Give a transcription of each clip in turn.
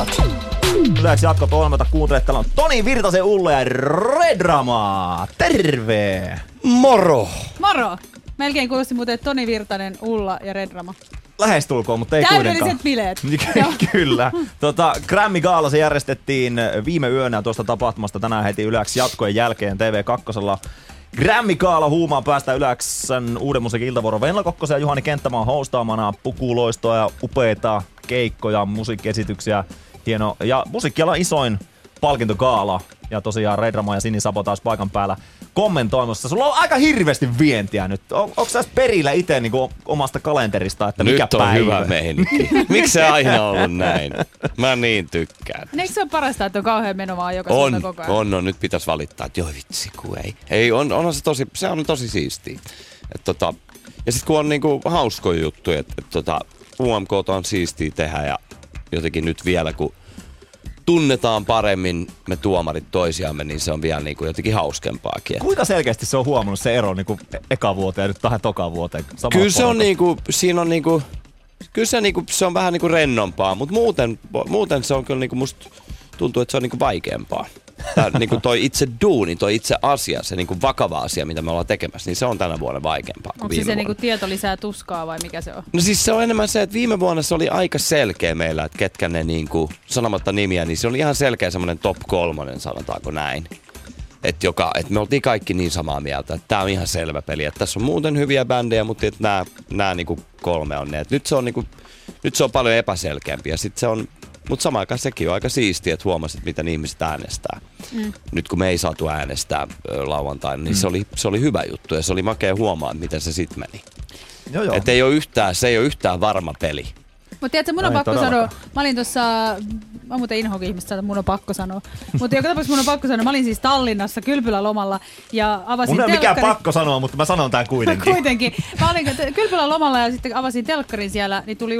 jatkot. Yleensä jatkot ohjelmata kuuntelet. Täällä on Toni Virtasen Ulle ja Redrama. Terve! Moro! Moro! Melkein kuulosti muuten Toni Virtanen, Ulla ja Redrama. Lähestulkoon, mutta ei kuitenkaan. Täydelliset bileet. Joo. Kyllä. Tota, Grammy Gaala se järjestettiin viime yönä tuosta tapahtumasta tänään heti yleensä jatkojen jälkeen TV2. Grammy Gaala huumaan päästä yleensän uuden musiikin iltavuoro Venla Kokkosen ja Juhani Kenttämaan hostaamana pukuloistoa ja upeita keikkoja, musiikkiesityksiä. Hieno. Ja musiikkiala isoin palkintogaala. Ja tosiaan Redrama ja Sini Sabo taas paikan päällä kommentoimassa. Sulla on aika hirveästi vientiä nyt. On, onko sä perillä itse niin omasta kalenterista, että nyt mikä on päivä? hyvä meininki. Miksi se aina ollut näin? Mä niin tykkään. Eikö se ole parasta, että on kauhean meno vaan joka On, koko ajan? on, on, nyt pitäisi valittaa, että joo vitsi kun ei. Ei, on, onhan se tosi, se on tosi siistiä. Et tota, ja sitten kun on niinku hauskoja juttuja, että et tota, UMK on siistiä tehdä ja jotenkin nyt vielä kun tunnetaan paremmin me tuomarit toisiamme, niin se on vielä niinku jotenkin hauskempaakin. Kuinka selkeästi se on huomannut se ero niin kuin eka vuoteen ja nyt tähän toka vuoteen? Kyllä se on porukalla? niinku, siinä on niinku, kyllä se, niinku, se on vähän niinku rennompaa, mutta muuten, muuten se on kyllä niinku musta tuntuu, että se on niinku vaikeampaa. Tää, niinku toi itse duuni, toi itse asia, se niinku vakava asia, mitä me ollaan tekemässä, niin se on tänä vuonna vaikeampaa kuin Onko se viime se vuonna. niinku tieto lisää tuskaa vai mikä se on? No siis se on enemmän se, että viime vuonna se oli aika selkeä meillä, että ketkä ne niinku, sanomatta nimiä, niin se oli ihan selkeä semmoinen top kolmonen, sanotaanko näin. Että joka, et me oltiin kaikki niin samaa mieltä, että tämä on ihan selvä peli. Että tässä on muuten hyviä bändejä, mutta että nämä, nämä niinku kolme on ne. Et nyt, se on niinku, nyt se on paljon epäselkeämpi ja sit se on, mutta samaan aikaan sekin on aika siistiä, että huomasit, miten ihmiset äänestää. Mm. Nyt kun me ei saatu äänestää lauantaina, niin mm. se, oli, se oli hyvä juttu ja se oli makea huomaa, miten se sitten meni. Joo, joo. Että ei ole yhtään, se ei ole yhtään varma peli. Mutta tiedätkö, mun on Ei pakko todellakaan. sanoa, mä olin tuossa, mä muuten inhokin ihmistä, että mun on pakko sanoa. Mutta joka tapauksessa mun on pakko sanoa, mä olin siis Tallinnassa kylpylälomalla ja avasin Mun ei ole mikään pakko sanoa, mutta mä sanon tän kuitenkin. Kuitenkin. Mä olin kylpylän lomalla ja sitten avasin telkkarin siellä, niin tuli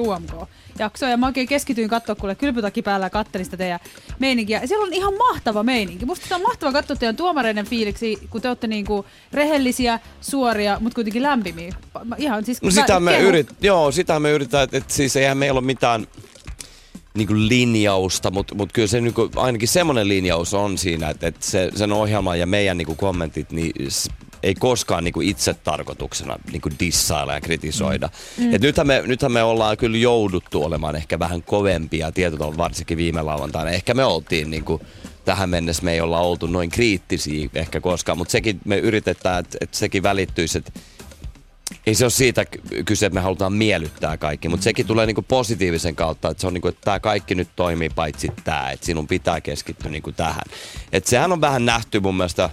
UMK-jakso. Ja mä oikein keskityin katsoa, kuule kylpytakki päällä ja kattelin sitä teidän meininkiä. Ja siellä on ihan mahtava meininki. Musta sitä on mahtava katsoa teidän tuomareiden fiiliksi, kun te olette niinku rehellisiä, suoria, mutta kuitenkin lämpimiä. Mä- Ihan siis, No mä sitä me, kehun- yrit, joo, sitä me yritetään, että et siis eihän meillä ole mitään niinku linjausta, mutta mut kyllä se niinku, ainakin semmoinen linjaus on siinä, että et se, sen ohjelman ja meidän niinku kommentit niin ei koskaan niinku itse tarkoituksena niinku dissailla ja kritisoida. Mm. Et nythän, me, nythän me ollaan kyllä jouduttu olemaan ehkä vähän kovempia tietyllä varsinkin viime lauantaina. Ehkä me oltiin niinku, tähän mennessä me ei olla oltu noin kriittisiä ehkä koskaan, mutta sekin me yritetään, että et sekin välittyisi, että ei se ole siitä ky- kyse, että me halutaan miellyttää kaikki, mutta sekin tulee niinku positiivisen kautta, että se on niinku, että tämä kaikki nyt toimii paitsi tämä, että sinun pitää keskittyä niinku tähän. Et sehän on vähän nähty mun mielestä,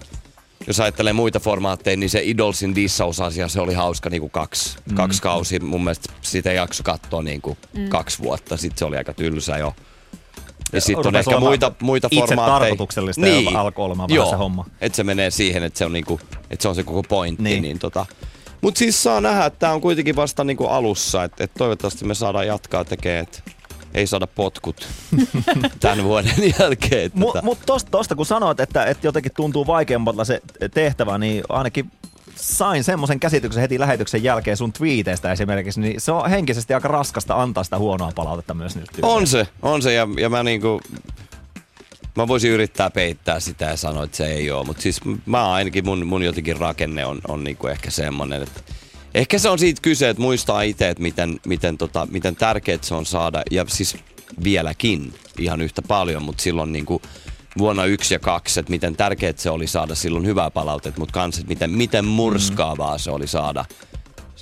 jos ajattelee muita formaatteja, niin se Idolsin dissausasia, se oli hauska niinku kaksi, mm. kaksi kausi. Mun mielestä sitä ei jakso katsoa niinku mm. kaksi vuotta, sitten se oli aika tylsä jo. Ja sitten on ehkä muita, muita itse formaatteja. tarkoituksellista ja alkoi olemaan vähän Joo, se homma. Että se menee siihen, että se on, niinku, että se, on se koko pointti. Niin. Niin. Niin tota. Mutta siis saa nähdä, että tämä on kuitenkin vasta niinku alussa. Että et toivottavasti me saadaan jatkaa tekemään, ei saada potkut tämän vuoden jälkeen. Mutta mut tosta, tosta kun sanoit, että, että jotenkin tuntuu vaikeammalta se tehtävä, niin ainakin sain semmoisen käsityksen heti lähetyksen jälkeen sun twiiteistä esimerkiksi, niin se on henkisesti aika raskasta antaa sitä huonoa palautetta myös nyt. On se, on se ja, ja mä niinku, mä voisin yrittää peittää sitä ja sanoa, että se ei ole, mutta siis mä ainakin mun, mun jotenkin rakenne on, on niinku ehkä semmonen, että ehkä se on siitä kyse, että muistaa itse, että miten, miten, tota, miten tärkeää se on saada ja siis vieläkin ihan yhtä paljon, mutta silloin niinku vuonna yksi ja kaksi, että miten tärkeää se oli saada silloin hyvää palautetta, mutta kans, että miten, miten murskaavaa se oli saada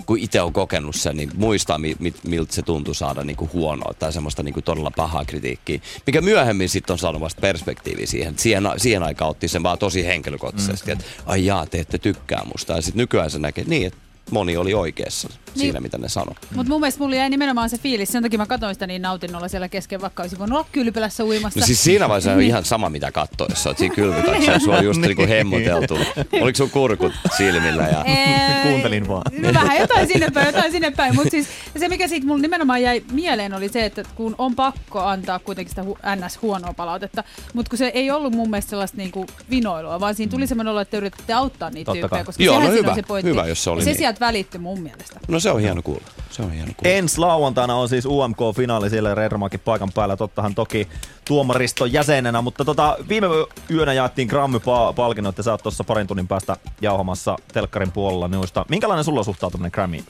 kun itse on kokenut sen, niin muistaa, mi, mi, miltä se tuntui saada niinku huonoa tai semmoista niinku todella pahaa kritiikkiä. Mikä myöhemmin sitten on saanut vasta perspektiivi siihen. Siihen, siihen aikaan otti sen vaan tosi henkilökohtaisesti, mm. että ai jaa, te ette tykkää musta. Ja sitten nykyään se näkee niin, että moni oli oikeassa niin. siinä, mitä ne sanoi. Mutta mun mielestä mulla jäi nimenomaan se fiilis, sen takia mä katsoin sitä niin nautinnolla siellä kesken, vaikka olisin voinut olla kylpylässä uimassa. No siis siinä vaiheessa on ihan sama, mitä sä oot siinä kylvytaksella. Sua on just niinku hemmoteltu. Oliko sun kurkut silmillä? Ja... Ei, Kuuntelin vaan. No vähän jotain sinne päin, jotain sinne päin. Mutta siis se, mikä siitä mulla nimenomaan jäi mieleen, oli se, että kun on pakko antaa kuitenkin sitä hu- NS-huonoa palautetta, mutta kun se ei ollut mun mielestä sellaista niinku vinoilua, vaan siinä tuli semmoinen olo, että te yritätte auttaa niitä Totta tyyppejä, kai. koska Joo, no hyvä, se pointti. hyvä, jos se oli ja se niin. Sieltä välitty mun mielestä. No se on hieno kuulla. Se on hieno kuulla. Ensi lauantaina on siis UMK-finaali siellä Redromakin paikan päällä. Tottahan toki tuomariston jäsenenä, mutta tota, viime yönä jaettiin Grammy-palkinnot että sä oot tuossa parin tunnin päästä jauhamassa telkkarin puolella noista. Minkälainen sulla on suhtautuminen Grammyin?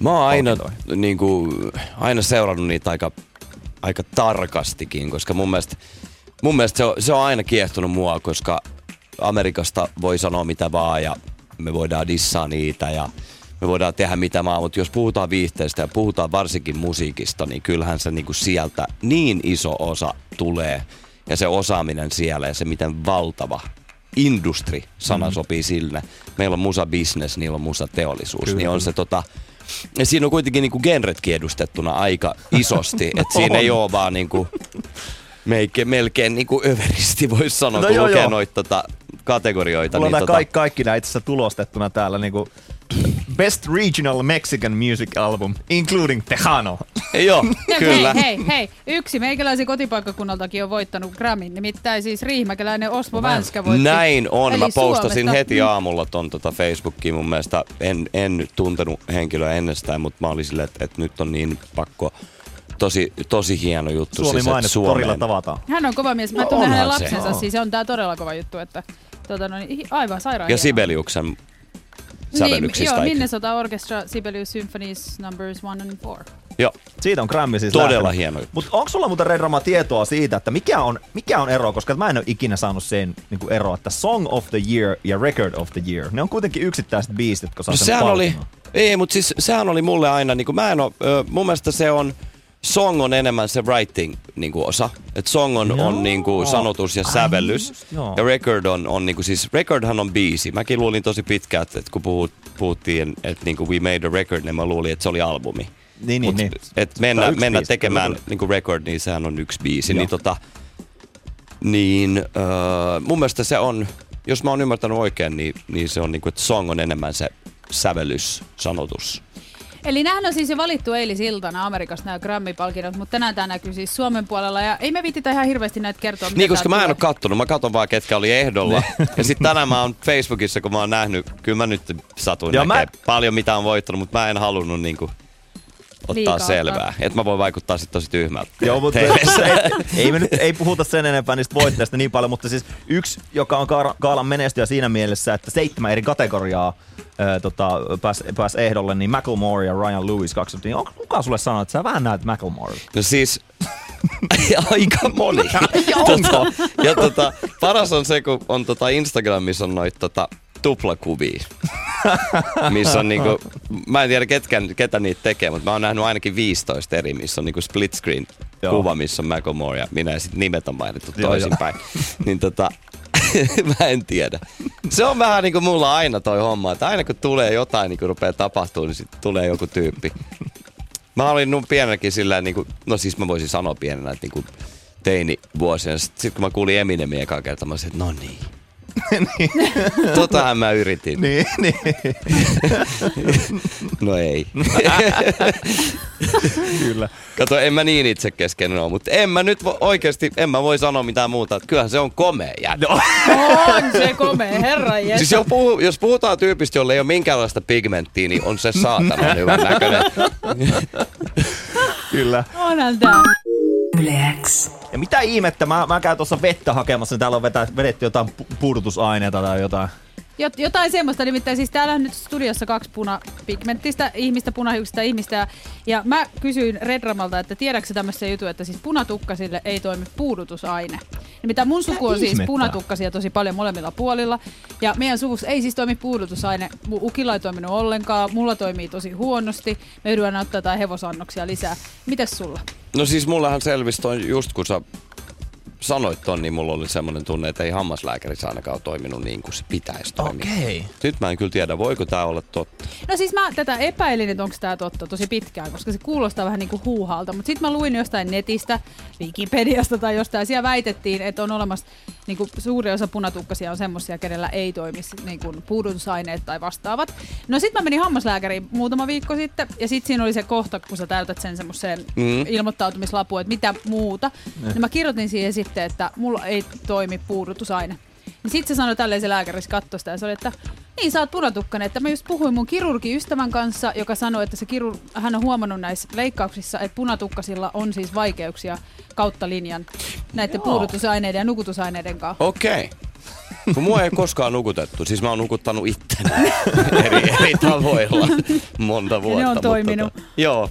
Mä oon aina, niin kuin, aina seurannut niitä aika, aika tarkastikin, koska mun mielestä, mun mielestä se, on, se on aina kiehtonut mua, koska Amerikasta voi sanoa mitä vaan ja me voidaan dissaa niitä ja me voidaan tehdä mitä vaan, mutta jos puhutaan viihteestä ja puhutaan varsinkin musiikista, niin kyllähän se niinku sieltä niin iso osa tulee ja se osaaminen siellä ja se miten valtava industri sana mm. sopii sille. Meillä on musa business, niillä on musa teollisuus, Kyllä. niin on se tota, ja siinä on kuitenkin niinku genretkin edustettuna aika isosti, että siinä ei ole vaan niinku, meikä, melkein niinku överisti voisi sanoa, no kun joo, lukee joo. noita tota, kategorioita. Mulla niin on tota... kaikki, kaikki näitä itse tulostettuna täällä niinku Best Regional Mexican Music Album, including Tejano. Joo, kyllä. Hei, hei, hei. Yksi meikäläisen kotipaikkakunnaltakin on voittanut Grammyn, nimittäin siis riihimäkeläinen Osmo Vänskä voitti. Näin on. Eli Mä postasin Suomesta. heti aamulla ton tota Facebookiin mun mielestä. En, en tuntenut henkilöä ennestään, mutta mä olin silleen, että, että nyt on niin pakko tosi, tosi hieno juttu. Suomi siis, mainittu, torilla tavataan. Hän on kova mies. Mä no, tunnen hänen lapsensa, se. siis se on tää todella kova juttu, että tota, no, niin, aivan sairaan Ja Sibeliuksen sävellyksistä. Niin, joo, Minnesota Orchestra Sibelius Symphonies Numbers 1 and 4. Joo. Siitä on Grammy siis Todella lähtenyt. hieno. Mutta onko sulla muuten Redrama tietoa siitä, että mikä on, mikä on ero, koska mä en ole ikinä saanut sen niin kuin eroa, että Song of the Year ja Record of the Year, ne on kuitenkin yksittäiset biisit, jotka saa no, sehän oli, Ei, mutta siis sehän oli mulle aina, niin kuin mä en ole, mun mielestä se on, song on enemmän se writing niin kuin osa. Et song on, on niin kuin sanotus ja sävellys. Ai, ja record on, on niin kuin, siis recordhan on biisi. Mäkin luulin tosi pitkään, että, kun puhut, puhuttiin, että niin kuin we made a record, niin mä luulin, että se oli albumi. Niin, niin, Mut, niin. Et mennä, mennä biisi, tekemään niin kuin record, niin sehän on yksi biisi. Niin, tota, niin uh, mun mielestä se on, jos mä oon ymmärtänyt oikein, niin, niin se on niin kuin, että song on enemmän se sävellys, sanotus. Eli nämähän on siis jo valittu eilisiltana Amerikasta nämä Grammy-palkinnot, mutta tänään tämä näkyy siis Suomen puolella. Ja ei me viititä ihan hirveästi näitä kertoa. Niin, koska mä en ole kattonut. Mä katon vaan, ketkä oli ehdolla. ja sitten tänään mä oon Facebookissa, kun mä oon nähnyt, kyllä mä nyt satuin näkee mä... paljon mitä on voittanut, mutta mä en halunnut niinku ottaa Liikaa selvää. Että mä voin vaikuttaa sitten tosi tyhmältä. Joo, mutta ei, ei, me nyt ei puhuta sen enempää niistä voitteista niin paljon, mutta siis yksi, joka on Kaalan menestyjä siinä mielessä, että seitsemän eri kategoriaa ää, tota, pääsi pääs ehdolle, niin Macklemore ja Ryan Lewis kaksi. Niin on, kuka sulle sanoo, että sä vähän näet Macklemore? No siis aika moni. tota, ja tota, paras on se, kun on tota Instagramissa on noita tota, tuplakuvia. missä on niinku, mä en tiedä ketkä, ketä niitä tekee, mutta mä oon nähnyt ainakin 15 eri, missä on niinku split screen Joo. kuva, missä on Macklemore ja minä ja sitten nimet on mainittu toisinpäin. niin tota, mä en tiedä. Se on vähän niin kuin mulla aina toi homma, että aina kun tulee jotain, niin kun rupeaa tapahtuu, niin sitten tulee joku tyyppi. Mä olin nun pienenäkin sillä niin kuin, no siis mä voisin sanoa pienenä, että niin kuin teini vuosina. Sitten sit kun mä kuulin Eminemin ekaa kertaa, mä olisin, että no niin. Niin. Totahan mä yritin. Niin, niin. no ei. Kyllä. Kato, en mä niin itse kesken ole, mutta en mä nyt vo, oikeasti, en mä voi sanoa mitään muuta. Että kyllähän se on komea jätkä. No. On se komea, herra Siis jos, puhu, jos puhutaan tyypistä, jolla ei ole minkäänlaista pigmenttiä, niin on se saatana hyvän näköinen. Kyllä. Onhan tää. Yleäks. Ja mitä ihmettä, mä, mä käyn tuossa vettä hakemassa, niin täällä on vetä, vedetty jotain puudutusaineita tai jotain. Jot, jotain semmoista, nimittäin siis täällä on nyt studiossa kaksi punapigmenttistä ihmistä, punahiuksista ihmistä. Ja, ja mä kysyin Redramalta, että tiedätkö tämmöistä jutu, että siis punatukkasille ei toimi puudutusaine. Nimittäin mun suku on siis punatukkasia tosi paljon molemmilla puolilla. Ja meidän suvussa ei siis toimi puudutusaine. Mun ukilla ei toiminut ollenkaan, mulla toimii tosi huonosti. Me joudutaan ottaa jotain hevosannoksia lisää. Mites sulla? No siis mullahan selvisi just kun sä sanoit ton, niin mulla oli semmoinen tunne, että ei hammaslääkärissä ainakaan ole toiminut niin kuin se pitäisi toimia. Okei. Okay. Nyt mä en kyllä tiedä, voiko tämä olla totta. No siis mä tätä epäilin, että onko tämä totta tosi pitkään, koska se kuulostaa vähän niin kuin huuhalta. Mutta sitten mä luin jostain netistä, Wikipediasta tai jostain, siellä väitettiin, että on olemassa niin kuin suuri osa punatukkasia on semmoisia, kenellä ei toimisi niin kuin puudutusaineet tai vastaavat. No sitten mä menin hammaslääkäriin muutama viikko sitten, ja sitten siinä oli se kohta, kun sä täytät sen semmoiseen mm. ilmoittautumislapuun, että mitä muuta. Mm. Niin mä kirjoitin siihen sitten, että mulla ei toimi puudutusaine. Niin sitten se sanoi tälleen se lääkäri kattoi sitä ja se oli, että Niin, sä oot punatukkainen. Että mä just puhuin mun kirurgiystävän kanssa, joka sanoi, että se kirur... hän on huomannut näissä leikkauksissa, että punatukkasilla on siis vaikeuksia kautta linjan näiden Joo. puudutusaineiden ja nukutusaineiden kanssa. Okei. Kun mua ei koskaan nukutettu, siis mä oon nukuttanut itteni eri, eri tavoilla monta vuotta. on mutta toiminut. Tota, joo.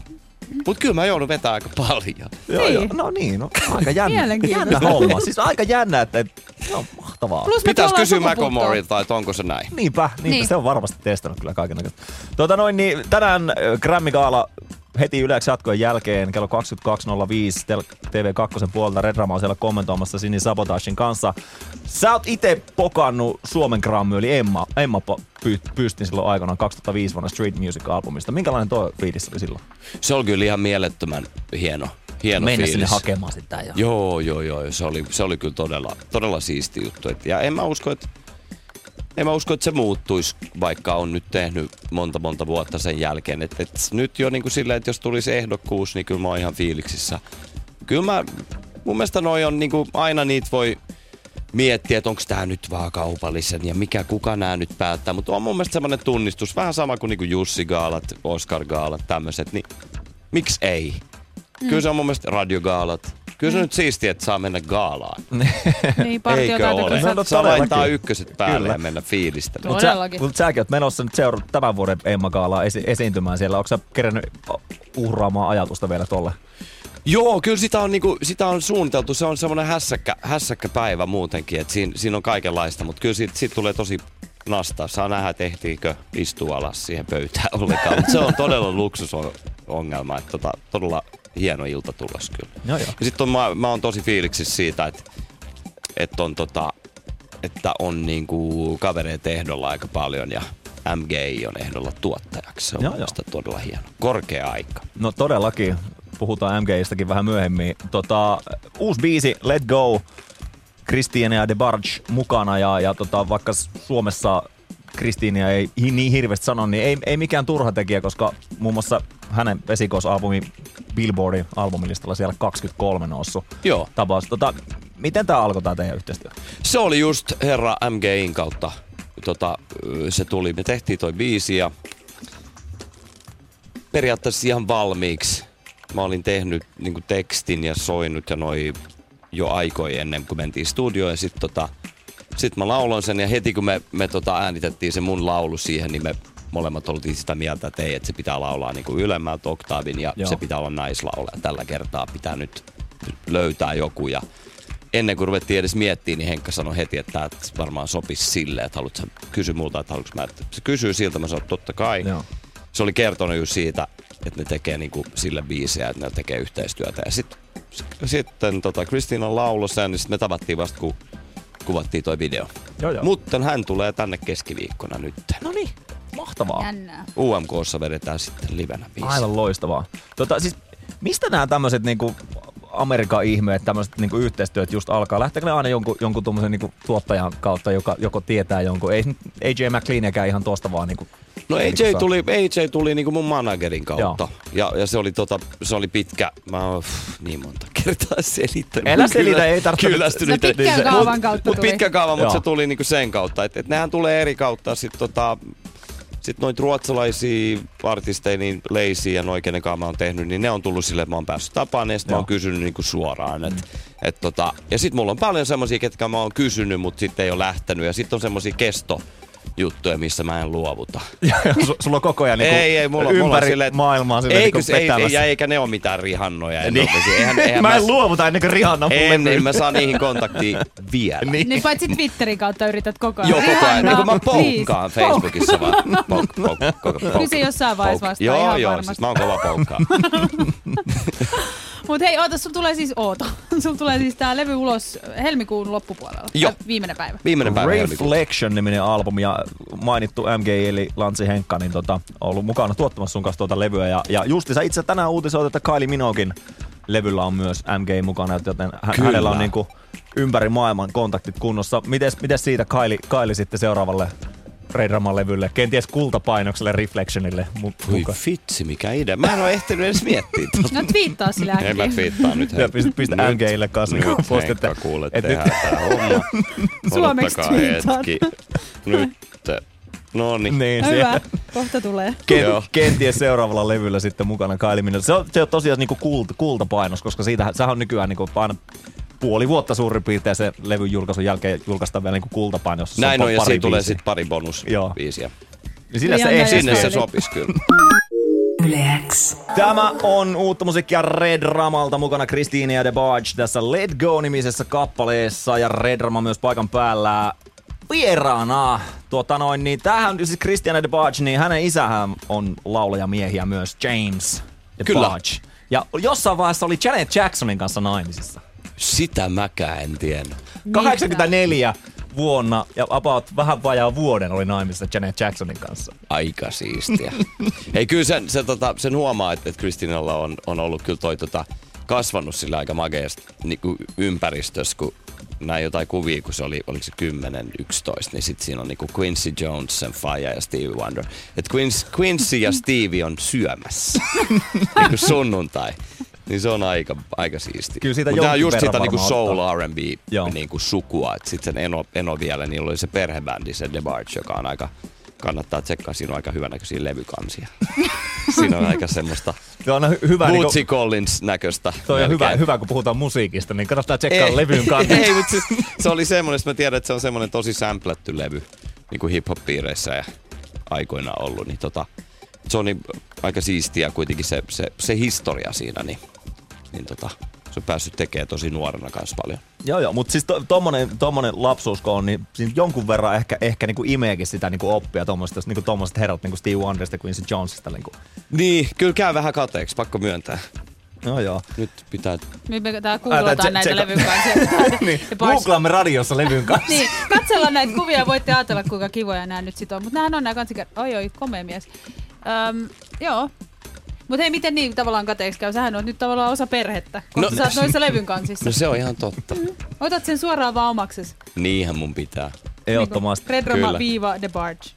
Mut kyllä mä joudun vetää aika paljon. Joo, Niin. joo. No niin, no, aika jännä, jännä homma. Siis aika jännä, että no, mahtavaa. Plus Pitäis kysyä. McLemorilta, että onko se näin. Niinpä, niinpä Niin. se on varmasti testannut kyllä kaiken näköistä. Tuota noin, niin tänään Grammy Gaala heti yleensä jatkojen jälkeen kello 22.05 tel- TV2 puolelta Red Rama on siellä kommentoimassa Sini Sabotagein kanssa. Sä oot itse pokannut Suomen Grammy, eli Emma, Emma po- py- pyystin silloin aikanaan 2005 vuonna Street Music-albumista. Minkälainen tuo fiilis oli silloin? Se oli kyllä ihan mielettömän hieno, hieno Mennä fiilis. sinne hakemaan sitä. Ja... Joo, joo, joo. Se oli, se oli kyllä todella, todella siisti juttu. Et, ja en mä usko, että en mä usko, että se muuttuisi, vaikka on nyt tehnyt monta monta vuotta sen jälkeen. Et, et nyt jo niin kuin silleen, että jos tulisi ehdokkuus, niin kyllä mä oon ihan fiiliksissä. Kyllä mä, mun mielestä noi on niin kuin, aina niitä voi miettiä, että onko tämä nyt vaan kaupallisen ja mikä kuka nämä nyt päättää. Mutta on mun mielestä semmoinen tunnistus, vähän sama kuin niinku Jussi Gaalat, Oscar Gaalat, tämmöiset, niin miksi ei? Mm. Kyllä se on mun mielestä radiogaalat. Kyllä se Mm. nyt siistiä, että saa mennä gaalaan. Niin, partio Eikö täytyy ole? No, no, Saa laittaa ykköset päälle Kyllä. ja mennä fiilistämään. Mutta sä, mut säkin oot menossa nyt seura- tämän vuoden Emma Gaalaa esi- esiintymään siellä. Onko sä kerännyt uhraamaan ajatusta vielä tolle? Joo, kyllä sitä on, niinku, sitä on suunniteltu. Se on semmoinen hässäkkä, hässäkkä päivä muutenkin, että siinä, siinä on kaikenlaista, mutta kyllä siitä, siitä tulee tosi nastaa. Saa nähdä, että ehtiikö istua alas siihen pöytään ollenkaan. Mutta se on todella luksusongelma, että tota, todella hieno ilta tulos kyllä. Joo, joo. Ja sitten mä, mä oon tosi fiiliksissä siitä, että, että on, tota, että on niinku kavereita ehdolla aika paljon ja MGI on ehdolla tuottajaksi. Se on Joo, mun joo. todella hieno. Korkea aika. No todellakin. Puhutaan MGistäkin vähän myöhemmin. Tota, uusi biisi, Let Go, Kristiina ja DeBarge mukana ja, ja tota, vaikka Suomessa Kristiinia ei niin hirveästi sano, niin ei, ei mikään turha tekijä, koska muun muassa hänen esikoisalbumi Billboardin albumilistalla siellä 23 noussut Joo. tapaus. Tota, miten tämä alkoi tämä teidän yhteistyö? Se oli just herra MGIn kautta. Tota, se tuli. Me tehtiin toi biisi ja periaatteessa ihan valmiiksi. Mä olin tehnyt niin tekstin ja soinut ja noi jo aikoja ennen kuin mentiin studioon. Ja sit, tota, sit mä lauloin sen ja heti kun me, me tota äänitettiin se mun laulu siihen, niin me molemmat oltiin sitä mieltä, että ei, että se pitää laulaa niin kuin ylemmältä oktaavin ja Joo. Se pitää olla naislaulaja. Tällä kertaa pitää nyt löytää joku ja ennen kuin ruvettiin edes miettimään, niin Henkka sanoi heti, että tämä varmaan sopisi silleen, että haluatko sä kysy multa, että haluatko mä, että se kysyy siltä, mä sanoin, totta kai. Joo. Se oli kertonut just siitä, että ne tekee niinku sille biisejä, että ne tekee yhteistyötä. Ja sit, sitten tota, Kristiina lauloi sen, niin sitten me tavattiin vasta, kun kuvattiin toi video. Joo, joo. Mutta hän tulee tänne keskiviikkona nyt. No niin, mahtavaa. Jännää. UMKssa vedetään sitten livenä biisi. Aivan loistavaa. Tota, siis, mistä nämä tämmöiset niinku Amerikan ihmeet, tämmöiset niinku yhteistyöt just alkaa? Lähteekö ne aina jonkun, jonkun tuommoisen niinku tuottajan kautta, joka joko tietää jonkun? Ei nyt AJ McLeaniäkään ihan tuosta vaan niinku... No niinku AJ tuli, AJ tuli niinku mun managerin kautta. Ja, ja se, oli tota, se oli pitkä, mä oon pff, niin monta kertaa selittänyt. Älä selitä, ei tarvitse- Kyllästynyt. Se pitkän Mut- kaavan kautta mut tuli. pitkä kaava, mutta se tuli niinku sen kautta. Että et nehän tulee eri kautta. Sitten tota, sit noita ruotsalaisia artisteja, niin Leisi ja noi, kenen kanssa mä oon tehnyt, niin ne on tullut sille, että mä oon päässyt tapaan ja sitten mä oon kysynyt niinku suoraan. Et, et tota, ja sitten mulla on paljon semmosia, ketkä mä oon kysynyt, mutta sitten ei ole lähtenyt. Ja sitten on semmosia kesto juttuja, missä mä en luovuta. Su- sulla on koko ajan niinku ei, ei, mulla, mulla on ympäri silleen, että- maailmaa silleen Eikö niinku se, ei, ei, ja eikä ne ole mitään rihannoja. En Niin. niin. eihän, eihän mä en luovuta ennen kuin Rihanna on en, en mä saa niihin kontaktiin vielä. Niin. Niin paitsi Twitterin kautta yrität koko ajan. Joo, koko ajan. Niin mä Please. poukkaan Facebookissa vaan. Pouk, pouk, pouk, pouk. Kyllä se jossain vaiheessa vastaa Joo, ihan joo, varmasti. siis mä oon kova poukkaa. Mut hei, oota, sulla tulee siis, oota, sulla tulee siis tää levy ulos helmikuun loppupuolella. Joo. Viimeinen päivä. Viimeinen päivä. Reflection-niminen albumi ja mainittu MG eli Lantsi Henkka niin tota, on ollut mukana tuottamassa sun kanssa tuota levyä. Ja, ja justi sä itse tänään uutisoit, että Kylie Minogin levyllä on myös MG mukana, joten hän, Kyllä. hänellä on niinku ympäri maailman kontaktit kunnossa. Mites, mites siitä Kylie, Kylie sitten seuraavalle Reidraman levylle, kenties kultapainokselle Reflectionille mu- Voi mukaan? vitsi, mikä idea. Mä en ole ehtinyt edes miettiä tuota. No twiittaa sillä En mä twiittaa nyt. Ja pistä- pistä Nyt- MGille kanssa Nyt post, että- Henkka kuule, et tehdään nyt- tää homma. Suomeksi hetki. Nyt No niin. Niin, siellä- hyvä, kohta tulee. Ken, kenties seuraavalla levyllä sitten mukana Kylie Minogue. Se on, se on tosiaan niinku kulta, kultapainos, koska siitä, sehän on nykyään niinku aina puoli vuotta suurin piirtein se levyn julkaisun jälkeen julkaistaan vielä niinku kultapainos. jossa Näin pa- on, ja pari siinä tulee sitten pari Joo. bonusbiisiä. Niin sillä se Rihanna ja ehtii. Sinne se sopisi kyllä. Tämä on uutta musiikkia Red Ramalta mukana Christine ja The Barge tässä Let Go-nimisessä kappaleessa ja Red Rama myös paikan päällä vieraana. Tuota noin, niin tämähän siis Christian The Barge, niin hänen isähän on laulajamiehiä myös James The Kyllä. Barge. Ja jossain vaiheessa oli Janet Jacksonin kanssa naimisissa. Sitä mäkään en tiennyt. 84 vuonna ja about vähän vajaa vuoden oli naimisissa Janet Jacksonin kanssa. Aika siistiä. Ei kyllä sen, sen, tota, sen huomaa, että, että Kristinalla on, on ollut kyllä toi tota, kasvanut sillä aika mageesta niin ympäristössä, kun näin jotain kuvia, kun se oli, oliko se 10, 11, niin sitten siinä on niinku Quincy Jones, sen faija ja Stevie Wonder. Et Quincy, Quincy ja Stevie on syömässä niinku sunnuntai. Niin se on aika, aika siisti. Kyllä siitä Mutta on just sitä niinku soul. R&B niinku sukua. Sitten sen Eno, Eno vielä, niin oli se perhebändi, se The Barge, joka on aika, kannattaa tsekkaa, siinä on aika hyvänäköisiä levykansia. siinä on aika semmoista Se on hy- hyvä, Bootsy niin Collins näköistä. toi on hyvä, hyvä, kun puhutaan musiikista, niin kannattaa tsekkaa levyyn kanssa. Ei, mutta siis, se oli semmoinen, että mä tiedän, että se on semmoinen tosi sämplätty levy niin kuin hip-hop-piireissä ja aikoinaan ollut. Niin tota, se on niin aika siistiä kuitenkin se, se, se historia siinä, niin, niin tota, se on päässyt tekemään tosi nuorena kanssa paljon. Joo, joo, mutta siis to, tommonen, tommonen lapsuus, kun on, niin siinä jonkun verran ehkä, ehkä niinku imeekin sitä niinku oppia tommoista, niinku tommoset herrat niinku Steve Wonderista Quincy Jonesista. Niinku. Niin, kyllä käy vähän kateeksi, pakko myöntää. Joo, joo. Nyt pitää... Nyt me tää Ää, googlataan tää näitä tseka- levyn kanssa. niin, googlaamme radiossa levyn kanssa. Niin, katsellaan näitä kuvia ja voitte ajatella, kuinka kivoja nämä nyt sit on. Mutta nämähän on nämä kansikat. Oi, oi, komea mies. Öm, joo. Mutta hei, miten niin tavallaan kateeksi käy? Sähän on nyt tavallaan osa perhettä, kun No- no, sä oot noissa levyn kansissa. No se on ihan totta. Otat sen suoraan vaan omaksesi. Niinhän mun pitää. Ehdottomasti. Red Roma Kyllä. viiva The Barge.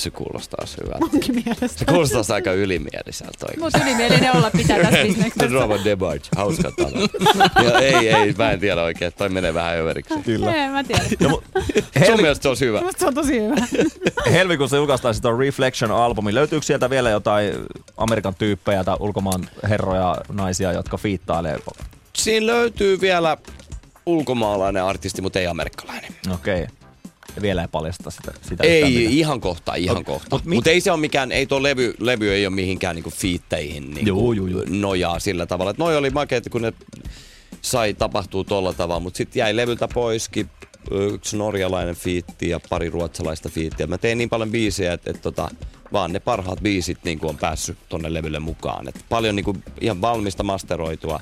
Se kuulostaa hyvältä. Munkin mielestä. Se kuulostaa aika ylimieliseltä oikein. Mut ylimielinen olla pitää tässä The bisneksessä. Drama Debarge, hauska talo. ja ei, ei, mä en tiedä oikein, toi menee vähän överiksi. Kyllä. Ei, mä tiedän. No, mu- Sun Helmi- mielestä se on hyvä. Musta se on tosi hyvä. helmikuussa julkaistaan sitä Reflection-albumi. Löytyykö sieltä vielä jotain Amerikan tyyppejä tai ulkomaan herroja, naisia, jotka fiittailee? Siinä löytyy vielä ulkomaalainen artisti, mutta ei amerikkalainen. Okei. Okay. Vielä ei paljasta sitä. sitä Ei, ihan kohta, ihan Mut- kohta. mut Mutta mut ei se ole mikään, ei tuo levy, levy ei ole mihinkään niinku fiitteihin niinku Juu, juu, juu. nojaa sillä tavalla. Et noi oli makeita, kun ne sai tapahtua tolla tavalla, mutta sitten jäi levyltä poiskin yksi norjalainen fiitti ja pari ruotsalaista fiittiä. Mä tein niin paljon biisejä, että et tota, vaan ne parhaat biisit niin on päässyt tonne levylle mukaan. Et paljon niin kuin, ihan valmista masteroitua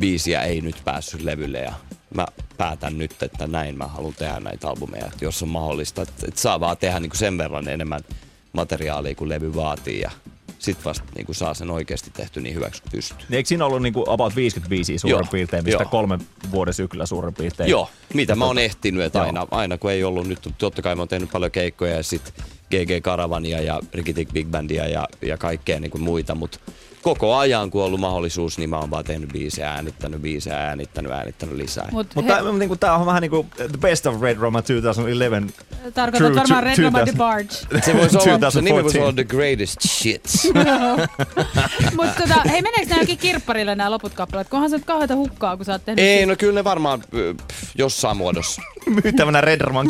biisiä ei nyt päässyt levylle ja mä päätän nyt, että näin mä haluan tehdä näitä albumeja, että jos on mahdollista. Että et saa vaan tehdä niin kuin sen verran enemmän materiaalia kuin levy vaatii ja sit vasta niin kuin saa sen oikeasti tehty niin hyväksi kuin pystyy. Niin Eikö siinä ollut niinku about 55 suurin Joo, piirtein, mistä joo. kolme vuoden syklyä suurin piirtein? Joo, mitä mä oon Tota, ehtinyt, että joo. aina, aina kun ei ollut nyt, totta kai mä oon tehnyt paljon keikkoja ja sit GG Caravania ja Rikitik Big Bandia ja, ja kaikkea niin kuin muita, mutta koko ajan kun on ollut mahdollisuus, niin mä oon vaan tehnyt biisejä, äänittänyt biisejä, äänittänyt, äänittänyt lisää. Mut Mutta he, niinku, tää on vähän niinku The Best of Red Roma 2011. tarkoitat True, varmaan Red Roma The 2000. Barge. se voisi olla, se nimi voisi 2014. olla The Greatest Shits. Mutta tota, hei, meneekö nämä jokin kirpparille nämä loput kappaleet? Kunhan sä nyt kauheita hukkaa, kun sä oot tehnyt... ei, siis- no kyllä ne varmaan pff, jossain muodossa. Myytävänä Red Roman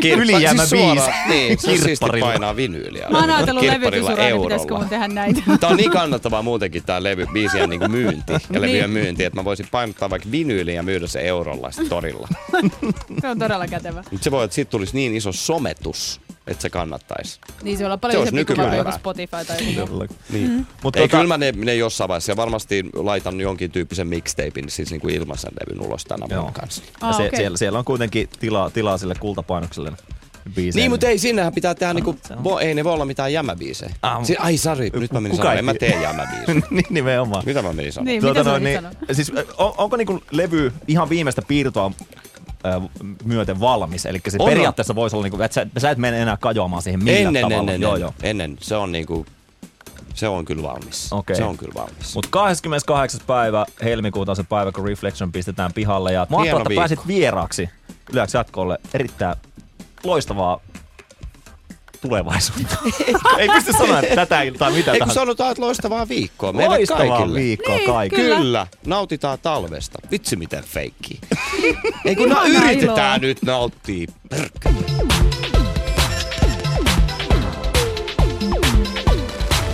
Kirppa- ylijäämä siis biisi. Niin, siisti Kirpparilla. painaa vinyyliä. Mä oon ajatellut levytysuraan, niin pitäisikö mun tehdä näitä. Tää on niin kannattavaa muutenkin tää levy, biisien niin myynti ja Niin. levyjen myynti, että mä voisin painottaa vaikka vinyyliin ja myydä se eurolla torilla. Se on todella kätevä. Mutta se voi, että siitä tulisi niin iso sometus, että se kannattaisi. Niin se on Se paljon kuin nykypäivää. joku Spotify tai joku. Niin. Mut Mutta ei, tota- kyllä mä ne, ne jossain vaiheessa ja varmasti laitan jonkin tyyppisen mixtapein, siis niinku ilmaisen levyn ulos tänä vuonna kanssa. Ja Ah, se, okei. siellä, siellä on kuitenkin tilaa, tilaa sille kultapainokselle biiseen. Niin, mutta ei sinnehän pitää tehdä niinku, se on. vo, ei ne voi olla mitään jämäbiisejä. Ah, Si- ai sari, nyt mä menin ei en mä tee jämäbiisejä. niin, nimenomaan. Mitä mä menin sanoa? Niin, mitä sä niin, siis, on, onko niinku levy ihan viimeistä piirtoa myöten valmis? Eli se On, on. periaatteessa voisi olla, niinku, että sä, sä et mene enää kajoamaan siihen millään Ennen, tavalla. ennen, joo, ennen, joo. ennen. Se on niinku, se on kyllä valmis. Okei. Se on kyllä valmis. Mutta 28. päivä helmikuuta on se päivä, kun Reflection pistetään pihalle. Ja mahtavaa, että viikko. pääsit vieraaksi Yleäksi jatkolle. Erittäin loistavaa tulevaisuutta. ei pysty sanoa, että tätä tai mitä Ei kun tahansa. sanotaan, että loistavaa viikkoa meille Loistavaa kaikille. viikkoa Niin, kaikille. Kyllä. Kyllä. nautitaan talvesta. Vitsi miten feikki. Ei kun na, yritetään iloa. nyt nauttia.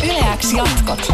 Yle X jatkot.